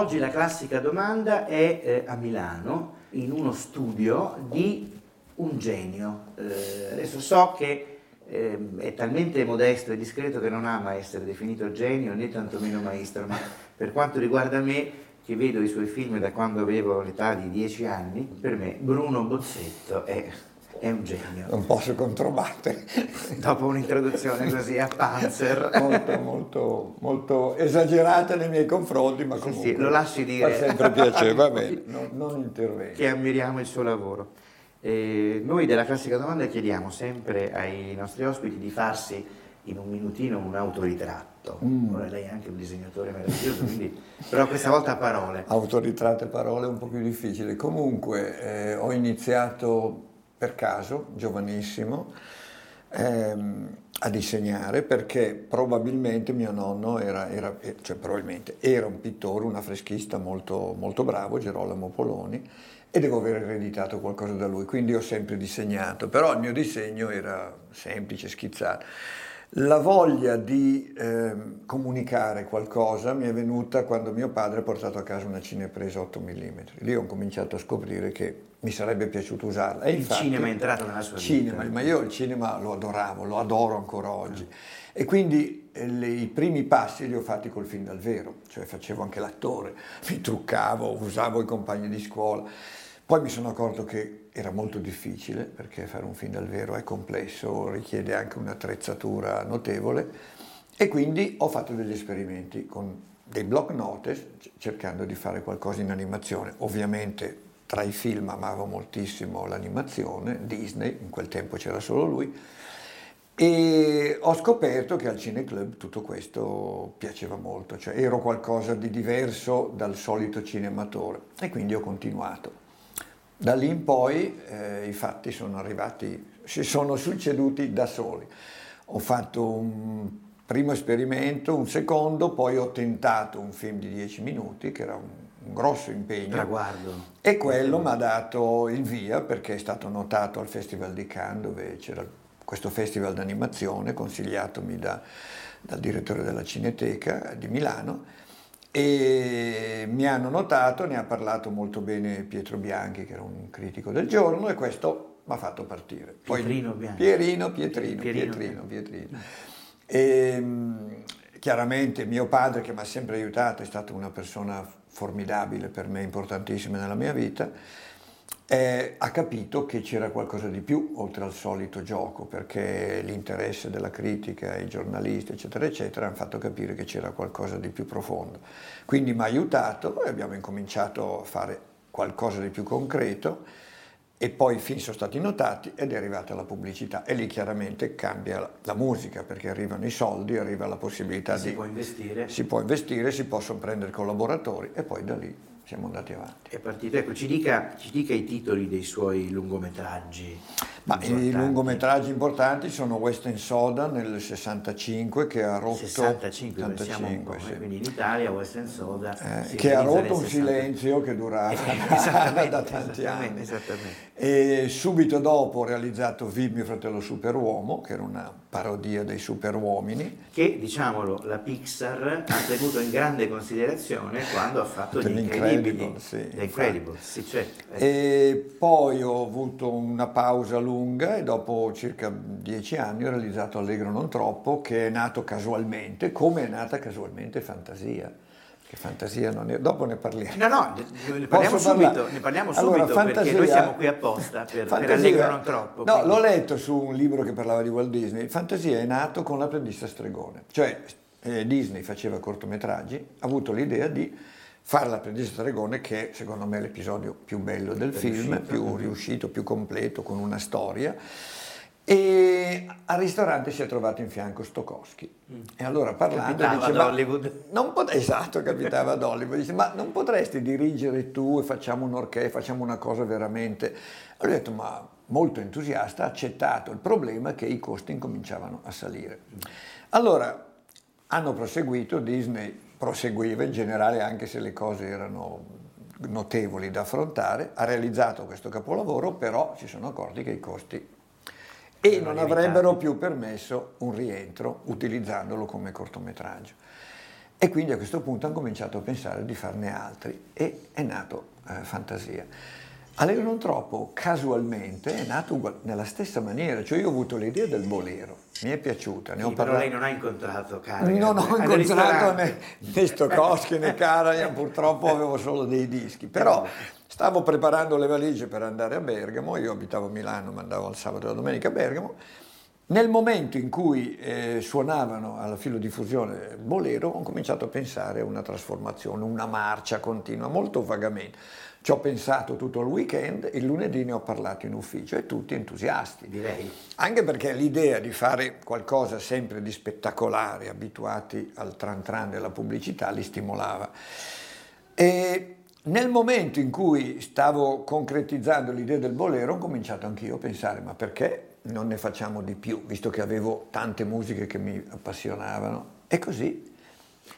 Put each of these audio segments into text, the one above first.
Oggi la classica domanda è eh, a Milano, in uno studio di un genio. Eh, adesso so che eh, è talmente modesto e discreto che non ama essere definito genio né tantomeno maestro, ma per quanto riguarda me, che vedo i suoi film da quando avevo l'età di dieci anni, per me Bruno Bozzetto è è un genio. Non posso controbattere. Dopo un'introduzione così a Panzer. molto, molto, molto esagerata nei miei confronti, ma comunque... Sì, sì, lo lasci dire. Fa sempre piacere, va bene, non, non intervengo. Che ammiriamo il suo lavoro. Eh, noi della classica domanda chiediamo sempre ai nostri ospiti di farsi in un minutino un autoritratto. Mm. Ora lei è anche un disegnatore meraviglioso, quindi, però questa volta a parole. Autoritratto e parole è un po' più difficile. Comunque eh, ho iniziato per caso, giovanissimo, ehm, a disegnare perché probabilmente mio nonno era, era, cioè probabilmente, era un pittore, un affreschista molto, molto bravo, Gerolamo Poloni, e devo aver ereditato qualcosa da lui, quindi ho sempre disegnato, però il mio disegno era semplice, schizzato. La voglia di eh, comunicare qualcosa mi è venuta quando mio padre ha portato a casa una cinepresa 8 mm. Lì ho cominciato a scoprire che mi sarebbe piaciuto usarla. E il infatti, cinema è entrato nella sua cinema, vita. Ma io il cinema lo adoravo, lo adoro ancora oggi. E quindi eh, le, i primi passi li ho fatti col film dal vero, cioè facevo anche l'attore, mi truccavo, usavo i compagni di scuola. Poi mi sono accorto che era molto difficile perché fare un film dal vero è complesso, richiede anche un'attrezzatura notevole e quindi ho fatto degli esperimenti con dei block notice cercando di fare qualcosa in animazione. Ovviamente tra i film amavo moltissimo l'animazione, Disney, in quel tempo c'era solo lui, e ho scoperto che al Cineclub tutto questo piaceva molto, cioè ero qualcosa di diverso dal solito cinematore e quindi ho continuato. Da lì in poi eh, i fatti sono arrivati, si sono succeduti da soli. Ho fatto un primo esperimento, un secondo, poi ho tentato un film di dieci minuti, che era un, un grosso impegno. Traguardo. E quello mi ha dato il via perché è stato notato al Festival di Cannes, dove c'era questo festival d'animazione consigliatomi da, dal direttore della Cineteca di Milano e mi hanno notato, ne ha parlato molto bene Pietro Bianchi che era un critico del giorno e questo mi ha fatto partire. Poi, Pietrino Bianchi. Pierino, Pietrino, Pierino, Pietrino, Pietrino. E, chiaramente mio padre che mi ha sempre aiutato è stato una persona formidabile per me, importantissima nella mia vita eh, ha capito che c'era qualcosa di più oltre al solito gioco, perché l'interesse della critica, i giornalisti, eccetera, eccetera, hanno fatto capire che c'era qualcosa di più profondo. Quindi mi ha aiutato e abbiamo incominciato a fare qualcosa di più concreto e poi i film sono stati notati ed è arrivata la pubblicità e lì chiaramente cambia la musica perché arrivano i soldi, arriva la possibilità si di... Può investire. Si può investire, si possono prendere collaboratori e poi da lì siamo andati avanti. È partito, ecco, ci dica, ci dica i titoli dei suoi lungometraggi. Ma i lungometraggi importanti sono Western Soda nel 65 che ha rotto 65, 65 sì. quindi in Italia Western Soda eh, che ha rotto un silenzio che durava da tanti anni. Esattamente. E subito dopo ho realizzato Viv mio fratello superuomo che era una parodia dei superuomini. Che diciamolo la Pixar ha tenuto in grande considerazione quando ha fatto gli incredibili sì, sì, cioè, e poi ho avuto una pausa lunga e dopo circa dieci anni ho realizzato Allegro non troppo che è nato casualmente come è nata casualmente Fantasia che fantasia non è, dopo ne parliamo. No, no, ne parliamo subito, ne parliamo subito allora, fantasia, perché noi siamo qui apposta per, fantasia, per Allegro non troppo. No, quindi. l'ho letto su un libro che parlava di Walt Disney. Fantasia è nato con l'apprendista stregone, cioè eh, Disney faceva cortometraggi, ha avuto l'idea di fare l'apprendista stregone che secondo me è l'episodio più bello del film, riuscito. più riuscito, più completo, con una storia E al ristorante si è trovato in fianco Stokowski. Mm. E allora parlando capitava dice, ad Hollywood. Non pot- esatto, capitava ad Hollywood. Dice, ma non potresti dirigere tu e facciamo un'orchestra, facciamo una cosa veramente... Allora ho detto, ma molto entusiasta, ha accettato il problema che i costi incominciavano a salire. Allora, hanno proseguito, Disney proseguiva in generale anche se le cose erano notevoli da affrontare, ha realizzato questo capolavoro, però si sono accorti che i costi e non avrebbero più permesso un rientro utilizzandolo come cortometraggio. E quindi a questo punto hanno cominciato a pensare di farne altri e è nato eh, Fantasia. Allegro non troppo, casualmente, è nato nella stessa maniera, cioè io ho avuto l'idea del bolero, mi è piaciuta, ne sì, ho parlato. Però lei non ha incontrato Karajan. Non ho incontrato né, né Stokowski né Karajan, purtroppo avevo solo dei dischi, però stavo preparando le valigie per andare a Bergamo, io abitavo a Milano, ma andavo al sabato e la domenica a Bergamo, nel momento in cui eh, suonavano alla filodiffusione Bolero, ho cominciato a pensare a una trasformazione, una marcia continua, molto vagamente. Ci ho pensato tutto il weekend, il lunedì ne ho parlato in ufficio e tutti entusiasti. Direi. Anche perché l'idea di fare qualcosa sempre di spettacolare, abituati al tran tran della pubblicità, li stimolava. E nel momento in cui stavo concretizzando l'idea del bolero, ho cominciato anch'io a pensare, ma perché non ne facciamo di più, visto che avevo tante musiche che mi appassionavano? E così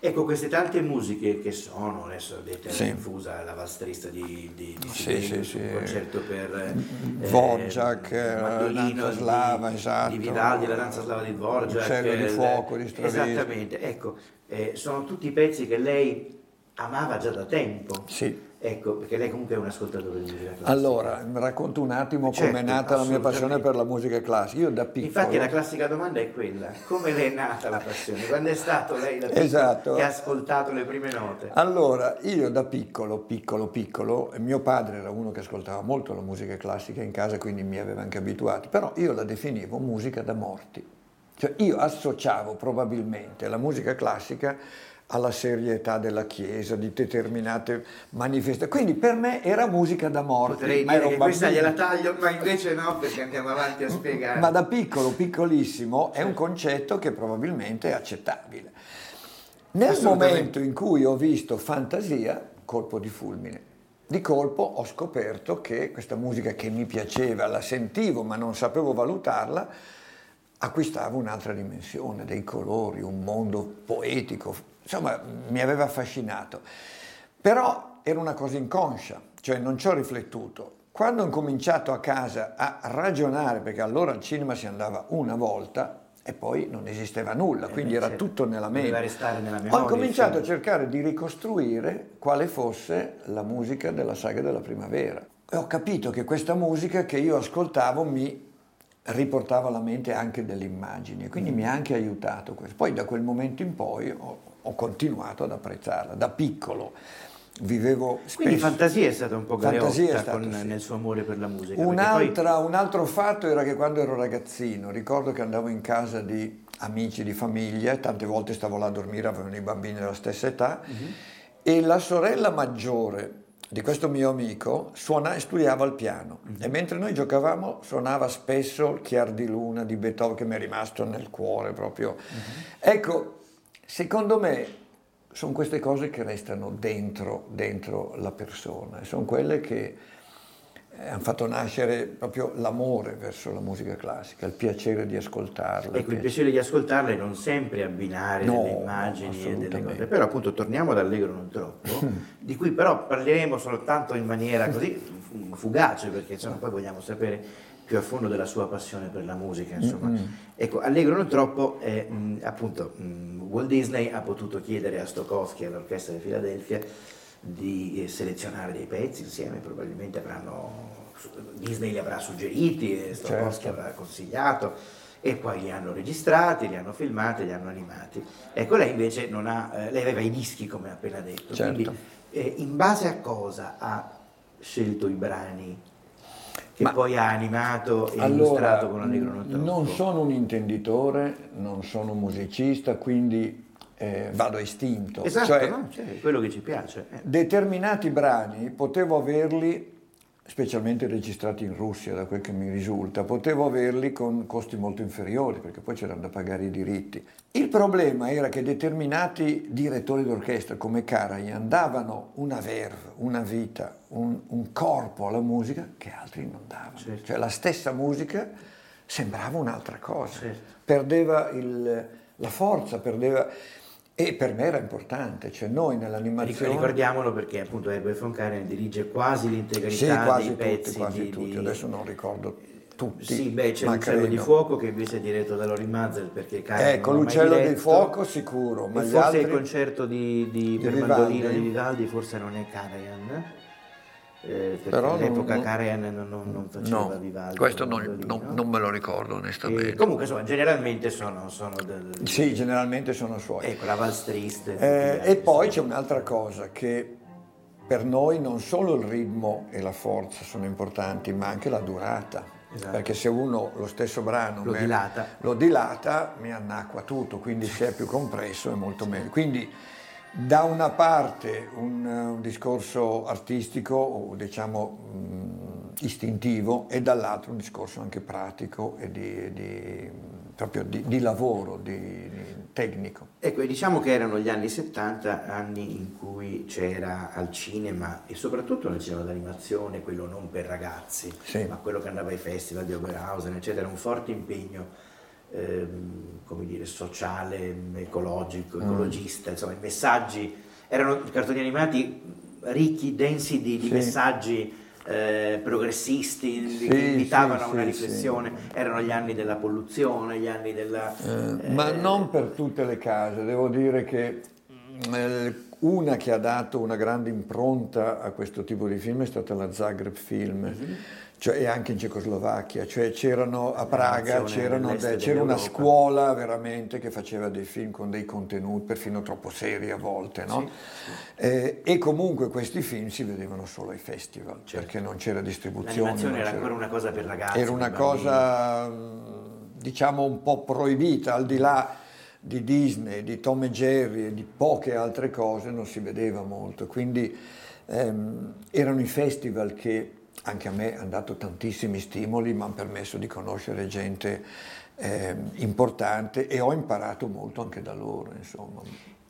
Ecco, queste tante musiche che sono, adesso detta sì. infusa la valstrista di, di, di sì, sì, sì, un concerto per Dvorak, eh, Danza Slava, di, esatto. di Vivaldi, la danza slava di Dvorak. Cielo di fuoco di Stravinsky. Esattamente, ecco, eh, sono tutti pezzi che lei amava già da tempo. Sì. Ecco, perché lei comunque è un ascoltatore di musica classica. Allora, racconto un attimo certo, come è nata la mia passione per la musica classica. Io da piccolo... Infatti la classica domanda è quella, come le è nata la passione? Quando è stato lei da piccolo esatto. che ha ascoltato le prime note? Allora, io da piccolo, piccolo, piccolo, mio padre era uno che ascoltava molto la musica classica in casa, quindi mi aveva anche abituati, però io la definivo musica da morti. Cioè io associavo probabilmente la musica classica alla serietà della Chiesa, di determinate manifestazioni. Quindi per me era musica da morte. Potrei ma dire che questa gliela taglio, ma invece no, perché andiamo avanti a spiegare. Ma da piccolo, piccolissimo, è un concetto che probabilmente è accettabile. Nel momento in cui ho visto Fantasia, colpo di fulmine. Di colpo ho scoperto che questa musica che mi piaceva, la sentivo ma non sapevo valutarla, acquistava un'altra dimensione, dei colori, un mondo poetico, insomma mi aveva affascinato. Però era una cosa inconscia, cioè non ci ho riflettuto. Quando ho cominciato a casa a ragionare, perché allora al cinema si andava una volta e poi non esisteva nulla, eh, quindi era tutto nella mente. Nella memoria, ho cominciato a cercare di ricostruire quale fosse la musica della saga della primavera. E ho capito che questa musica che io ascoltavo mi riportava alla mente anche delle immagini quindi mi ha anche aiutato questo. Poi da quel momento in poi ho, ho continuato ad apprezzarla, da piccolo vivevo spesso. Quindi fantasia è stata un po' con, sì. nel suo amore per la musica. Poi... Un altro fatto era che quando ero ragazzino, ricordo che andavo in casa di amici di famiglia, tante volte stavo là a dormire, avevano i bambini della stessa età, uh-huh. e la sorella maggiore di questo mio amico suona, studiava il piano uh-huh. e mentre noi giocavamo suonava spesso il Chiar di Luna di Beethoven che mi è rimasto nel cuore proprio. Uh-huh. Ecco, secondo me sono queste cose che restano dentro, dentro la persona, sono quelle che eh, hanno fatto nascere proprio l'amore verso la musica classica, il piacere di ascoltarla. Ecco, il piacere di ascoltarla e non sempre abbinare no, delle immagini e delle cose. Però appunto torniamo ad Allegro non troppo, di cui però parleremo soltanto in maniera così fugace, perché insomma poi vogliamo sapere più a fondo della sua passione per la musica. Insomma. Mm-hmm. Ecco, Allegro non troppo, eh, mh, appunto, mh, Walt Disney ha potuto chiedere a Stokowski e all'orchestra di Filadelfia di eh, selezionare dei pezzi insieme, probabilmente avranno, Disney li avrà suggeriti e Stokowski certo. avrà consigliato e poi li hanno registrati, li hanno filmati, li hanno animati. Ecco, lei invece non ha, eh, lei aveva i dischi come ha appena detto, certo. quindi eh, in base a cosa ha scelto i brani che Ma poi ha animato e allora, illustrato con Allegro non troppo? Non sono un intenditore, non sono un musicista, quindi eh, vado a istinto. Esatto, cioè, no? cioè, quello che ci piace. Eh. Determinati brani potevo averli specialmente registrati in Russia, da quel che mi risulta, potevo averli con costi molto inferiori, perché poi c'erano da pagare i diritti. Il problema era che determinati direttori d'orchestra come Karajan davano una verve, una vita, un, un corpo alla musica che altri non davano. Certo. Cioè la stessa musica sembrava un'altra cosa, certo. perdeva il, la forza, perdeva... E per me era importante, cioè noi nell'animazione... Ricordiamolo perché appunto Herbert von Karajan dirige quasi l'integrità sì, quasi dei tutti, pezzi quasi di, tutti, di... adesso non ricordo tutti. Sì, beh, c'è l'uccello di fuoco che invece è diretto da Lori Mazzel perché Karajan Ecco, l'uccello di fuoco sicuro, ma e gli forse altri... il concerto di, di, per mandolino di Vivaldi forse non è Karajan. Eh, Però all'epoca non, Karajan non, non, faceva no, Vivaldi. Questo non, non, me lo ricordo onestamente. E comunque insomma, generalmente sono, sono del, Sì, generalmente sono suoi. Ecco, la Vals Triste. Eh, e poi c'è un'altra cosa che per noi non solo il ritmo e la forza sono importanti, ma anche la durata. Esatto. Perché se uno lo stesso brano lo, me, dilata. lo dilata, mi annacqua tutto, quindi se è più compresso è molto meglio. Quindi da una parte un, un discorso artistico o diciamo mh, istintivo e dall'altro un discorso anche pratico e di, di proprio di, di lavoro, di, tecnico. Ecco, diciamo che erano gli anni 70, anni in cui c'era al cinema e soprattutto nel cinema d'animazione, quello non per ragazzi, sì. ma quello che andava ai festival di Oberhausen, eccetera, un forte impegno ehm, come dire, sociale, ecologico, mm. ecologista, mm. insomma i messaggi erano cartoni animati ricchi, densi di, di sì. messaggi eh, progressisti sì, che invitavano sì, a una riflessione, erano gli anni della polluzione, gli anni della... Eh, eh, ma non per tutte le case, devo dire che eh, una che ha dato una grande impronta a questo tipo di film è stata la Zagreb Film. Mm-hmm cioè, e anche in Cecoslovacchia, cioè c'erano a Praga c'erano, c'era una scuola veramente che faceva dei film con dei contenuti perfino troppo seri a volte, no? sì, sì. Eh, e comunque questi film si vedevano solo ai festival certo. perché non c'era distribuzione. L'animazione era ancora una cosa per ragazzi. Era una cosa diciamo un po' proibita, al di là di Disney, di Tom e Jerry e di poche altre cose non si vedeva molto, quindi ehm, erano i festival che anche a me hanno dato tantissimi stimoli, mi hanno permesso di conoscere gente eh, importante e ho imparato molto anche da loro, insomma.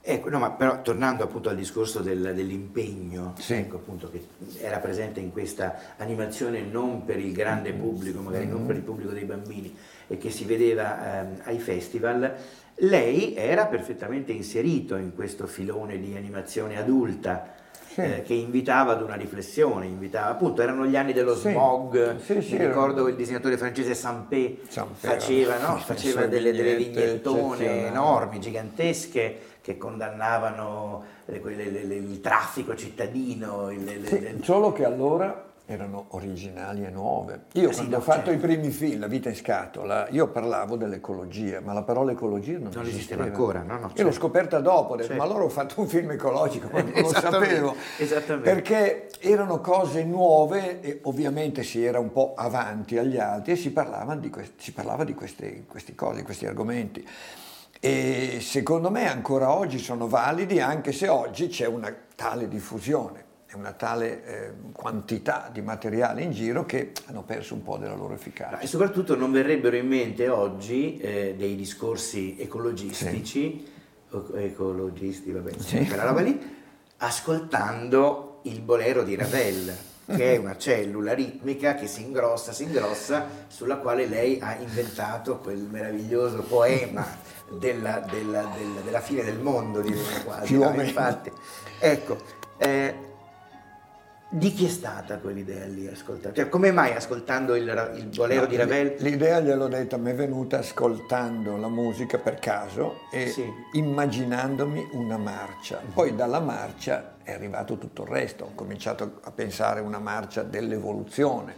Ecco, no, ma però tornando appunto al discorso del, dell'impegno, sì. ecco, appunto, che era presente in questa animazione non per il grande pubblico, magari mm-hmm. non per il pubblico dei bambini, e che si vedeva ehm, ai festival, lei era perfettamente inserito in questo filone di animazione adulta sì. eh, che invitava ad una riflessione, invitava, appunto erano gli anni dello sì. smog, sì, mi ricordo il disegnatore francese Sampé, faceva, no? faceva delle, delle vignettone enormi, gigantesche, che condannavano le, le, le, il traffico cittadino. Il, solo che allora erano originali e nuove. Io eh quando ho fatto certo. i primi film, La vita in scatola, io parlavo dell'ecologia, ma la parola ecologia non, non esisteva ancora. No, no, certo. Io l'ho certo. scoperta dopo, certo. ma allora ho fatto un film ecologico, ma non lo sapevo. Perché erano cose nuove e ovviamente si era un po' avanti agli altri e si, di questi, si parlava di queste, queste cose, di questi argomenti. E secondo me ancora oggi sono validi, anche se oggi c'è una tale diffusione una tale eh, quantità di materiale in giro che hanno perso un po' della loro efficacia. E soprattutto non verrebbero in mente oggi eh, dei discorsi ecologistici, sì. ecologisti, vabbè, sì. quella roba lì, ascoltando il bolero di Ravel. che è una cellula ritmica che si ingrossa, si ingrossa, sulla quale lei ha inventato quel meraviglioso poema della, della, della, della fine del mondo, direi quasi. Più no? Infatti, ecco, eh, di chi è stata quell'idea lì ascoltare? Cioè, come mai ascoltando il, il bolero no, di Ravel? L'idea gliel'ho detta, mi è venuta ascoltando la musica per caso e sì. immaginandomi una marcia. Poi dalla marcia è arrivato tutto il resto, ho cominciato a pensare una marcia dell'evoluzione,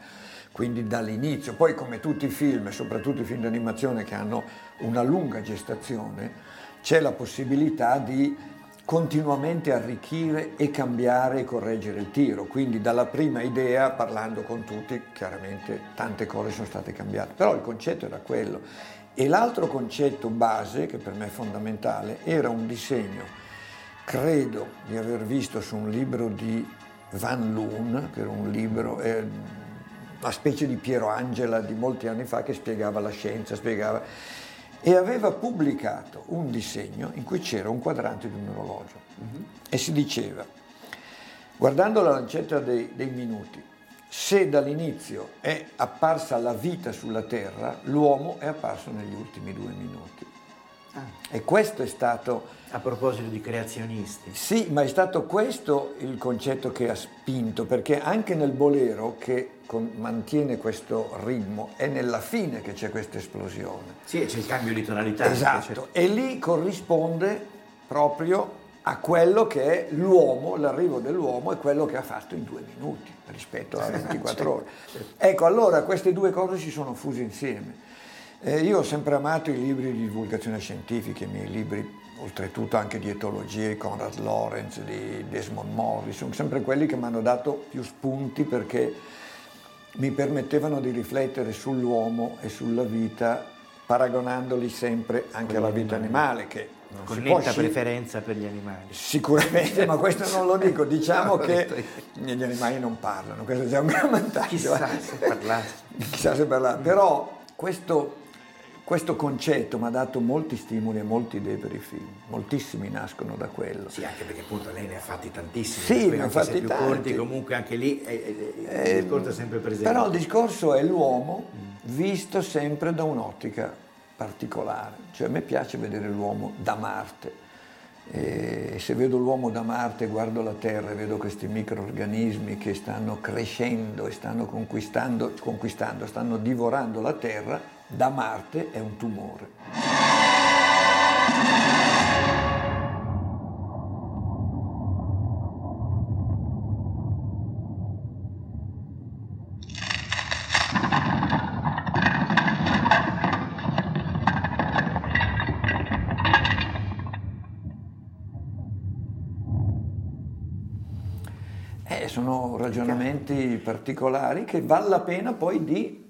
quindi dall'inizio. Poi come tutti i film, soprattutto i film d'animazione che hanno una lunga gestazione, c'è la possibilità di continuamente arricchire e cambiare e correggere il tiro. Quindi dalla prima idea, parlando con tutti, chiaramente tante cose sono state cambiate, però il concetto era quello. E l'altro concetto base, che per me è fondamentale, era un disegno, credo di aver visto su un libro di Van Loon, che era un libro, eh, una specie di Piero Angela di molti anni fa che spiegava la scienza, spiegava, e aveva pubblicato un disegno in cui c'era un quadrante di un orologio mm-hmm. e si diceva, guardando la lancetta dei, dei minuti, se dall'inizio è apparsa la vita sulla Terra, l'uomo è apparso negli ultimi due minuti. Ah. E questo è stato... A proposito di creazionisti. Sì, ma è stato questo il concetto che ha spinto, perché anche nel bolero, che con, mantiene questo ritmo, è nella fine che c'è questa esplosione. Sì, c'è il cambio di tonalità. Esatto, e lì corrisponde proprio a quello che è l'uomo, l'arrivo dell'uomo e quello che ha fatto in due minuti rispetto a 24 ore. Ecco, allora queste due cose si sono fuse insieme. Eh, io ho sempre amato i libri di divulgazione scientifica, i miei libri, oltretutto anche di etologia, di Conrad Lorenz, di Desmond Morris, sono sempre quelli che mi hanno dato più spunti perché mi permettevano di riflettere sull'uomo e sulla vita paragonandoli sempre anche alla vita animale che non con netta sci- preferenza per gli animali. Sicuramente, ma questo non lo dico, diciamo che gli animali non parlano, questo è già un gran vantaggio. Chissà se parlare. Chissà se parlare, però questo, questo concetto mi ha dato molti stimoli e molte idee per i film, moltissimi nascono da quello. Sì, anche perché appunto lei ne ha fatti tantissimi, sì, ne ha fatti più tanti. corti, comunque anche lì è, è, è, il discorso è sempre presente. Però il discorso è l'uomo visto sempre da un'ottica particolare, cioè a me piace vedere l'uomo da Marte e se vedo l'uomo da Marte, guardo la Terra e vedo questi microorganismi che stanno crescendo e stanno conquistando, conquistando, stanno divorando la Terra, da Marte è un tumore. sono ragionamenti particolari che vale la pena poi di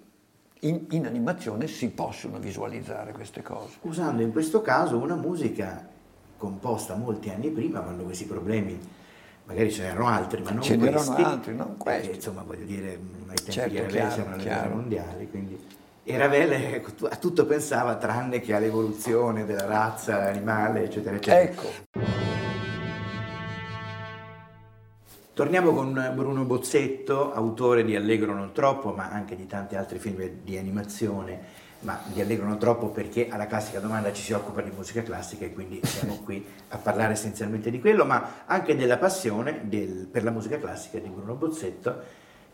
in, in, animazione si possono visualizzare queste cose. Usando in questo caso una musica composta molti anni prima, quando questi problemi, magari ce n'erano altri, ma non ce questi. Ce n'erano altri, non questi. Perché, insomma, voglio dire, ai tempi certo, di Ravel c'erano le guerre mondiali, quindi... E Ravel ecco, a tutto pensava tranne che all'evoluzione della razza animale, eccetera, eccetera. Ecco. Torniamo con Bruno Bozzetto, autore di Allegro non troppo, ma anche di tanti altri film di animazione, ma di Allegro non troppo perché alla classica domanda ci si occupa di musica classica e quindi siamo qui a parlare essenzialmente di quello, ma anche della passione del, per la musica classica di Bruno Bozzetto,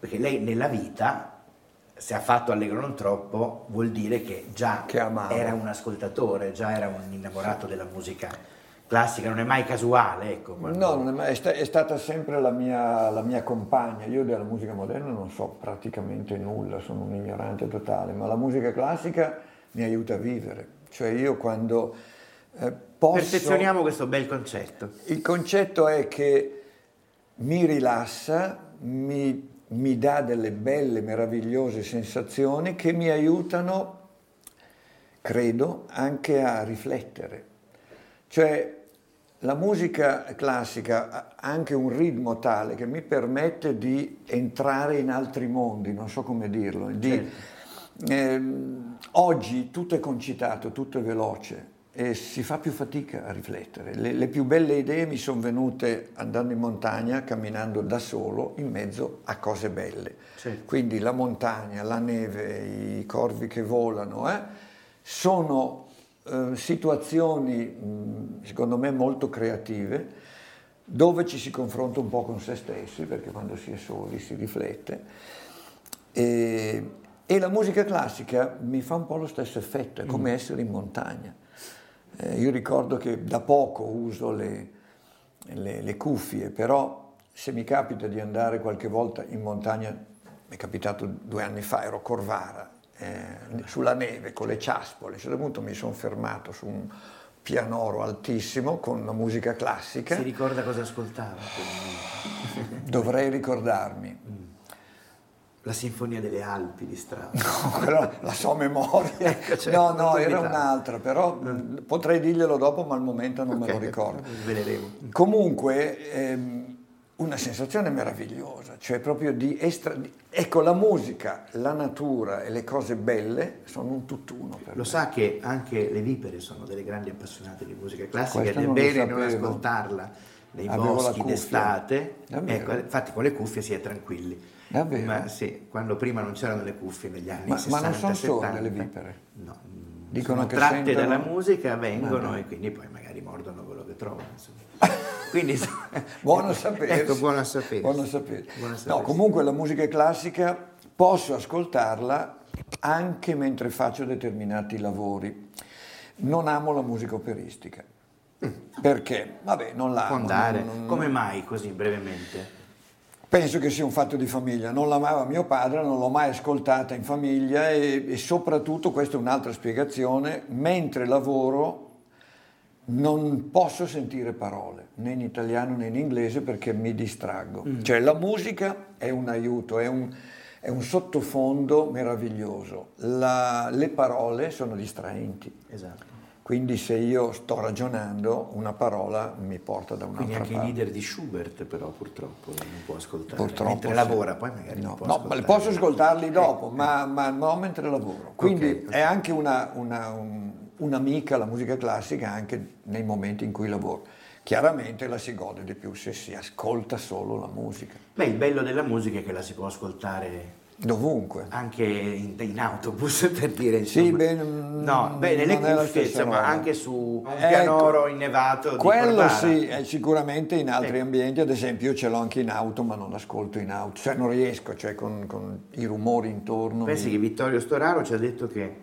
perché lei nella vita, se ha fatto Allegro non troppo, vuol dire che già che era un ascoltatore, già era un innamorato della musica classica, non è mai casuale. Ecco, quando... No, è, mai, è, sta, è, stata sempre la mia, la mia, compagna. Io della musica moderna non so praticamente nulla, sono un ignorante totale, ma la musica classica mi aiuta a vivere. Cioè io quando eh, posso... Perfezioniamo questo bel concetto. Il concetto è che mi rilassa, mi, mi dà delle belle, meravigliose sensazioni che mi aiutano, credo, anche a riflettere. Cioè, la musica classica ha anche un ritmo tale che mi permette di entrare in altri mondi, non so come dirlo. Di, certo. eh, oggi tutto è concitato, tutto è veloce e si fa più fatica a riflettere. Le, le più belle idee mi sono venute andando in montagna, camminando da solo in mezzo a cose belle. Certo. Quindi la montagna, la neve, i corvi che volano, eh, sono eh, situazioni secondo me molto creative dove ci si confronta un po' con se stessi perché quando si è soli si riflette e, e la musica classica mi fa un po' lo stesso effetto, è come mm. essere in montagna. Eh, io ricordo che da poco uso le, le, le cuffie, però se mi capita di andare qualche volta in montagna, mi è capitato due anni fa, ero a Corvara, eh, sulla neve con le ciaspole. A un certo punto mi sono fermato su un pianoro altissimo con una musica classica. Si ricorda cosa ascoltava? Dovrei ricordarmi. Mm. La Sinfonia delle Alpi di Strauss. No, quella la so memoria. ecco, cioè, no, no, era un'altra, però mm. potrei dirglielo dopo, ma al momento non okay, me lo ricordo. Vedremo. Comunque, ehm, una sensazione meravigliosa, cioè proprio di, estra... Ecco, la musica, la natura e le cose belle sono un tutt'uno per Lo me. sa che anche le vipere sono delle grandi appassionate di musica classica ed è bene non ascoltarla nei Avevo boschi d'estate. Ecco, infatti con le cuffie si è tranquilli. Davvero? Ma sì, quando prima non c'erano le cuffie negli anni Ma- ma 60 non sono 70. sorde le vipere? No. mm, Dicono sono che tratte sentono- dalla musica, vengono Ma no. e quindi poi magari mordono quello che trovano. Quindi, Buono sapere. Ecco, buono sapere. Buono sapere. Buono No, comunque la musica classica posso ascoltarla anche mentre faccio determinati lavori. Non amo la musica operistica. Perché? Vabbè, non la amo. andare. non- non- Come mai così brevemente? Penso che sia un fatto di famiglia, non l'amava mio padre, non l'ho mai ascoltata in famiglia e, e soprattutto, questa è un'altra spiegazione, mentre lavoro non posso sentire parole, né in italiano né in inglese perché mi distraggo. Cioè la musica è un aiuto, è un, è un sottofondo meraviglioso, La- le parole sono distraenti. Esatto. Quindi se io sto ragionando, una parola mi porta da Quindi un'altra anche i parte. leader di Schubert però purtroppo non può ascoltare. Purtroppo Mentre sì. lavora poi magari no, può no, ascoltare. posso ascoltarli dopo, Eh, ma, ma non mentre lavoro. Quindi Ok, ok. è anche una- una- un- un'amica la musica classica anche nei momenti in cui lavoro. Chiaramente la si gode di più se si ascolta solo la musica, Beh, il bello della musica è che la si può ascoltare dovunque. anche in, in autobus per dire insomma. Sì, beh, mm, no, beh, nelle cuffie insomma roba. anche su un Ecco, pianoro innevato Quello sì, eh, sicuramente in altri Ecco. ambienti, ad esempio io ce l'ho anche in auto, ma non ascolto in auto, cioè non riesco, cioè con, con i rumori intorno. Pensi mi- che Vittorio Storaro ci ha detto che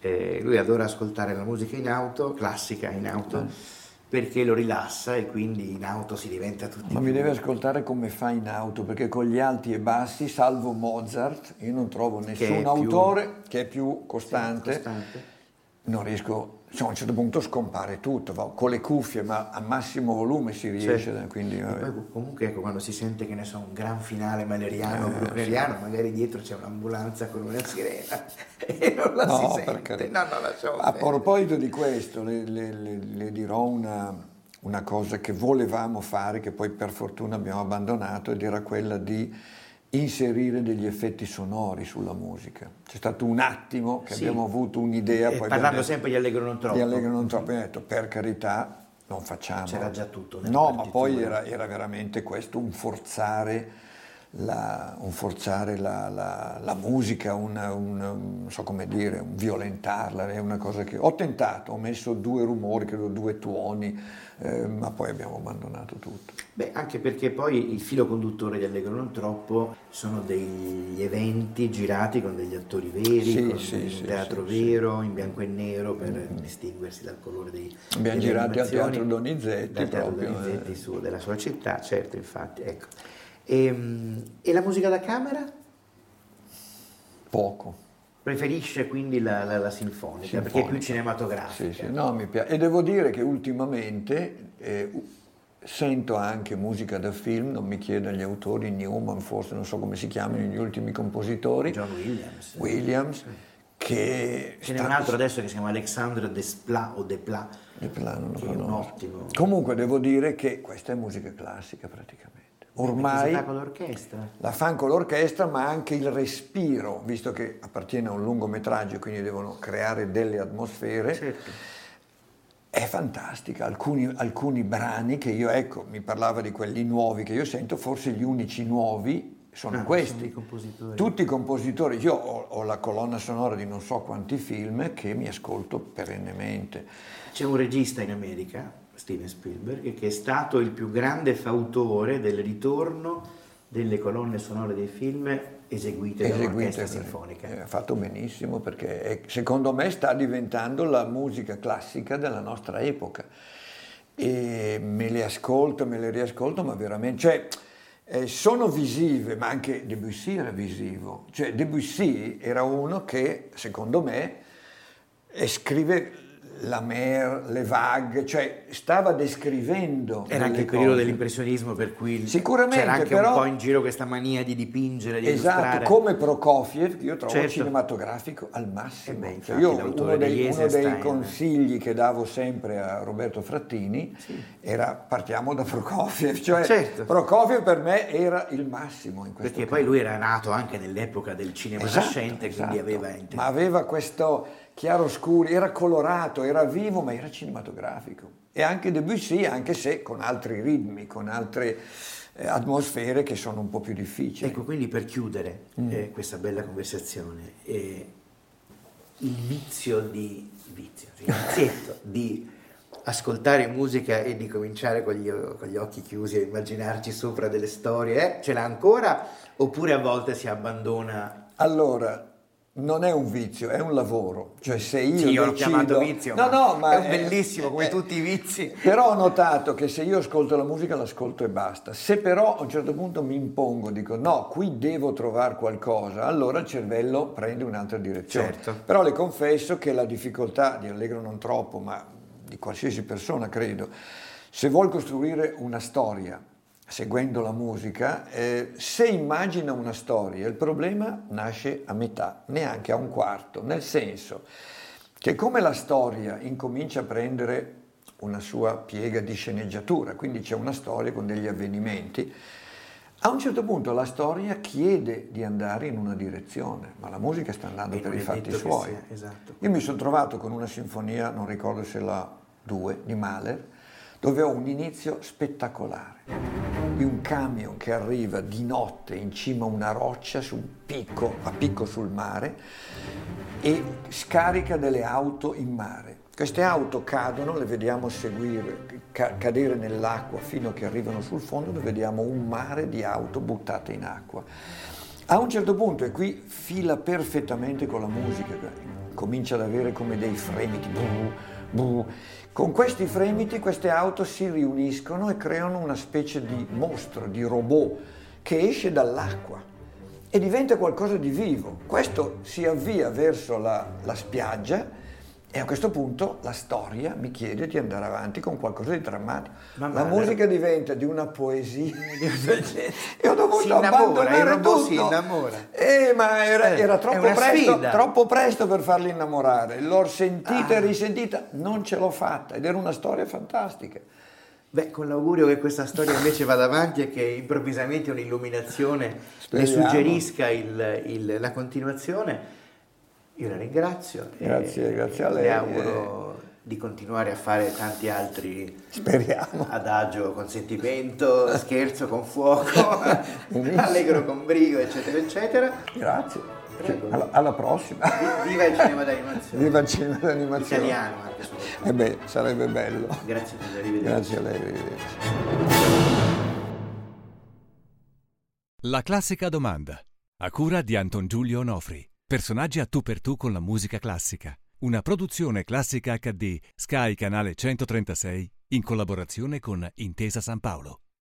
eh, lui adora ascoltare la musica in auto, classica in auto, perché lo rilassa e quindi in auto si diventa tutti Ma mi deve ascoltare come fa in auto, perché con gli alti e bassi, salvo Mozart, io non trovo nessun è più- autore che è più costante. costante. Non riesco, insomma, a un certo punto scompare tutto, va con le cuffie, ma a massimo volume si riesce, Certo. quindi poi comunque ecco, quando si sente che ne so un gran finale maleriano Eh, bruckneriano, magari dietro c'è un'ambulanza con una sirena e non la No, si sente. No, no, A proposito di questo, le, le- le- le dirò una, una cosa che volevamo fare, che poi per fortuna abbiamo abbandonato, ed era quella di inserire degli effetti sonori sulla musica. C'è stato un attimo che Sì. abbiamo avuto un'idea, E poi parlando detto- sempre di Allegro non troppo. di Allegro non troppo, abbiamo detto per carità non facciamo. C'era già tutto No, ma poi era, era veramente questo, un forzare la, un forzare la, la- la musica, un, un- non so come dire, un violentarla, è una cosa che ho tentato, ho messo due rumori, credo due tuoni, eh, ma poi abbiamo abbandonato tutto. Beh, anche perché poi il filo conduttore di Allegro non troppo sono degli eventi girati con degli attori veri, Sì, con sì, un sì, teatro sì, vero, in bianco e nero per distinguersi dal colore dei Abbiamo girati al. Teatro Donizetti Dal teatro proprio, Donizetti eh. su, della sua città, certo, infatti, ecco. Ehm, E, la musica da camera? Poco. Preferisce quindi la, la- la sinfonica, perché è più Sinfonica. cinematografica. Sì, sì, no, mi piace. E devo dire che ultimamente eh, sento anche musica da film, non mi chiedo gli autori, Newman forse, non so come si chiamano gli ultimi compositori, John Williams. Williams, che... Ce n'è un altro adesso che si chiama Alexandre Desplat o Desplat, Plano non lo conosco. ottimo. Comunque devo dire che questa è musica classica praticamente. Ormai fa con l'orchestra. la fan con l'orchestra, ma anche il respiro, visto che appartiene a un lungometraggio, quindi devono creare delle atmosfere. Certo. È fantastica, alcuni, alcuni brani che io, ecco, mi parlava di quelli nuovi che io sento, forse gli unici nuovi sono Ah, questi. sono. Tutti i compositori, io ho, ho la colonna sonora di non so quanti film che mi ascolto perennemente. C'è un regista in America, Steven Spielberg, che è stato il più grande fautore del ritorno delle colonne sonore dei film eseguite, per- sinfonica. eh, Ha fatto benissimo perché è- secondo me sta diventando la musica classica della nostra epoca. E me le ascolto, me le riascolto, ma veramente... Cioè, eh, sono visive, ma anche Debussy era visivo. Cioè Debussy era uno che, secondo me, eh, scrive la mer, le vague, cioè stava descrivendo. Era anche il periodo dell'impressionismo per cui Sicuramente, c'era anche però, un po' in giro questa mania di dipingere, di esatto, illustrare. come Prokofiev, che io trovo Certo. cinematografico al massimo. Eh beh, Cioè, io uno dei, uno dei consigli che davo sempre a Roberto Frattini era partiamo da Prokofiev, cioè Certo. Prokofiev per me era il massimo in questo Perché poi lui era nato anche nell'epoca del cinema Esatto, nascente, quindi esatto. aveva Ma aveva questo chiaroscuro, era colorato, era vivo, ma era cinematografico. E anche Debussy, anche se con altri ritmi, con altre eh, atmosfere che sono un po' più difficili. Ecco, quindi per chiudere Mm. eh, questa bella conversazione, eh, il vizio di, vizio, il vizietto di ascoltare musica e di cominciare con gli, con gli occhi chiusi a immaginarci sopra delle storie, eh, ce l'ha ancora oppure a volte si abbandona? Allora, non è un vizio, è un lavoro. Cioè se io Sì, io l'ho decido... chiamato vizio, no, ma no, ma è un bellissimo come eh, tutti i vizi. Però ho notato che se io ascolto la musica l'ascolto e basta. Se però a un certo punto mi impongo, dico no, qui devo trovare qualcosa, allora il cervello prende un'altra direzione. Certo. Però le confesso che la difficoltà di Allegro non troppo, ma di qualsiasi persona credo, se vuol costruire una storia seguendo la musica, eh, se immagina una storia, il problema nasce a metà, neanche a un quarto, nel senso che come la storia incomincia a prendere una sua piega di sceneggiatura, quindi c'è una storia con degli avvenimenti, a un certo punto la storia chiede di andare in una direzione, ma la musica sta andando E per i fatti suoi. sia, esatto. Io mi sono trovato con una sinfonia, non ricordo se la 2, di Mahler, dove ho un inizio spettacolare di un camion che arriva di notte in cima a una roccia picco, a picco sul mare e scarica delle auto in mare. Queste auto cadono, le vediamo seguire, ca- cadere nell'acqua fino a che arrivano sul fondo, dove vediamo un mare di auto buttate in acqua. A un certo punto, e qui fila perfettamente con la musica, comincia ad avere come dei fremiti, brr, brr. Con questi fremiti queste auto si riuniscono e creano una specie di mostro, di robot che esce dall'acqua e diventa qualcosa di vivo. Questo si avvia verso la, la spiaggia e a questo punto la storia mi chiede di andare avanti con qualcosa di drammatico. Ma la Mahler- musica diventa di una poesia e ho dovuto Si innamora, abbandonare tutto. si innamora. Eh, ma era, Eh, era troppo, presto, troppo presto per farli innamorare. L'ho sentita Ah. e risentita, non ce l'ho fatta ed era una storia fantastica. Beh, con l'augurio che questa storia invece vada avanti e che improvvisamente un'illuminazione le Speriamo. suggerisca il- il- la continuazione, io la ringrazio. e Grazie, grazie a lei. Le auguro di continuare a fare tanti altri Speriamo. adagio con sentimento, scherzo con fuoco, allegro con brio, eccetera, eccetera. Grazie. Alla, alla prossima. Vi- Viva il cinema d'animazione. Viva il cinema d'animazione. Italiano anche soprattutto. Eh beh, sarebbe bello. Grazie mille, arrivederci. Grazie a lei, arrivederci. La classica domanda. A cura di Anton Giulio Onofri. Personaggi a tu per tu con la musica classica. Una produzione classica HD Sky Canale 136 in collaborazione con Intesa San Paolo.